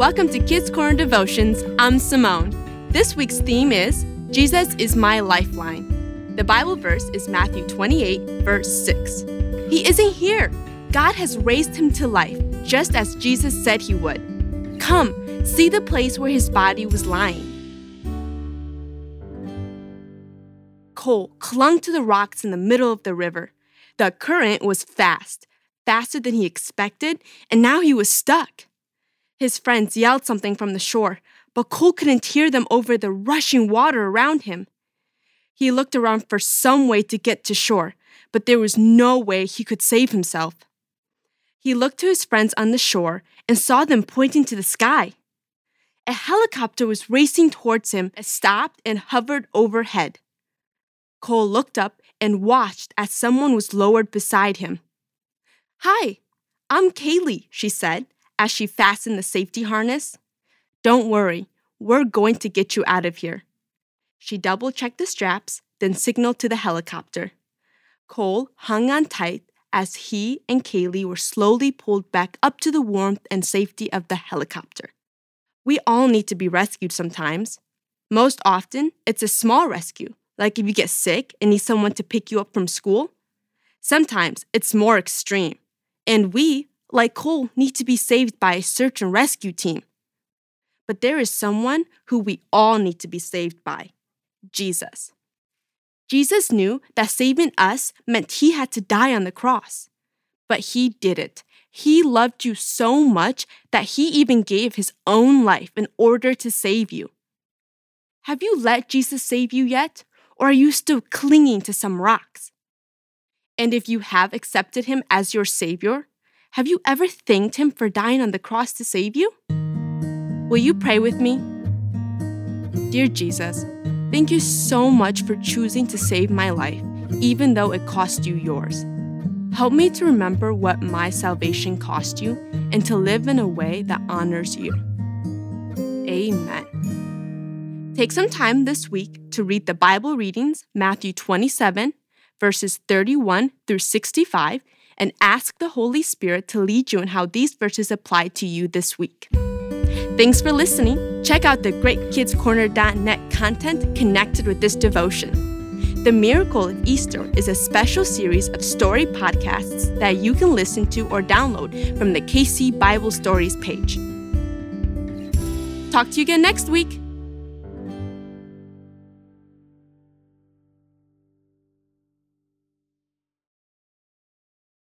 Welcome to Kids Corner Devotions. I'm Simone. This week's theme is Jesus is my lifeline. The Bible verse is Matthew 28, verse 6. He isn't here. God has raised him to life, just as Jesus said he would. Come, see the place where his body was lying. Cole clung to the rocks in the middle of the river. The current was fast, faster than he expected, and now he was stuck. His friends yelled something from the shore, but Cole couldn't hear them over the rushing water around him. He looked around for some way to get to shore, but there was no way he could save himself. He looked to his friends on the shore and saw them pointing to the sky. A helicopter was racing towards him, stopped, and hovered overhead. Cole looked up and watched as someone was lowered beside him. Hi, I'm Kaylee, she said as she fastened the safety harness. Don't worry, we're going to get you out of here. She double checked the straps, then signaled to the helicopter. Cole hung on tight as he and Kaylee were slowly pulled back up to the warmth and safety of the helicopter. We all need to be rescued sometimes. Most often, it's a small rescue, like if you get sick and need someone to pick you up from school. Sometimes it's more extreme, and we like Cole, need to be saved by a search and rescue team. But there is someone who we all need to be saved by Jesus. Jesus knew that saving us meant he had to die on the cross. But he did it. He loved you so much that he even gave his own life in order to save you. Have you let Jesus save you yet? Or are you still clinging to some rocks? And if you have accepted him as your Savior, have you ever thanked Him for dying on the cross to save you? Will you pray with me? Dear Jesus, thank you so much for choosing to save my life, even though it cost you yours. Help me to remember what my salvation cost you and to live in a way that honors you. Amen. Take some time this week to read the Bible readings, Matthew 27, verses 31 through 65 and ask the Holy Spirit to lead you in how these verses apply to you this week. Thanks for listening. Check out the greatkidscorner.net content connected with this devotion. The Miracle of Easter is a special series of story podcasts that you can listen to or download from the KC Bible Stories page. Talk to you again next week.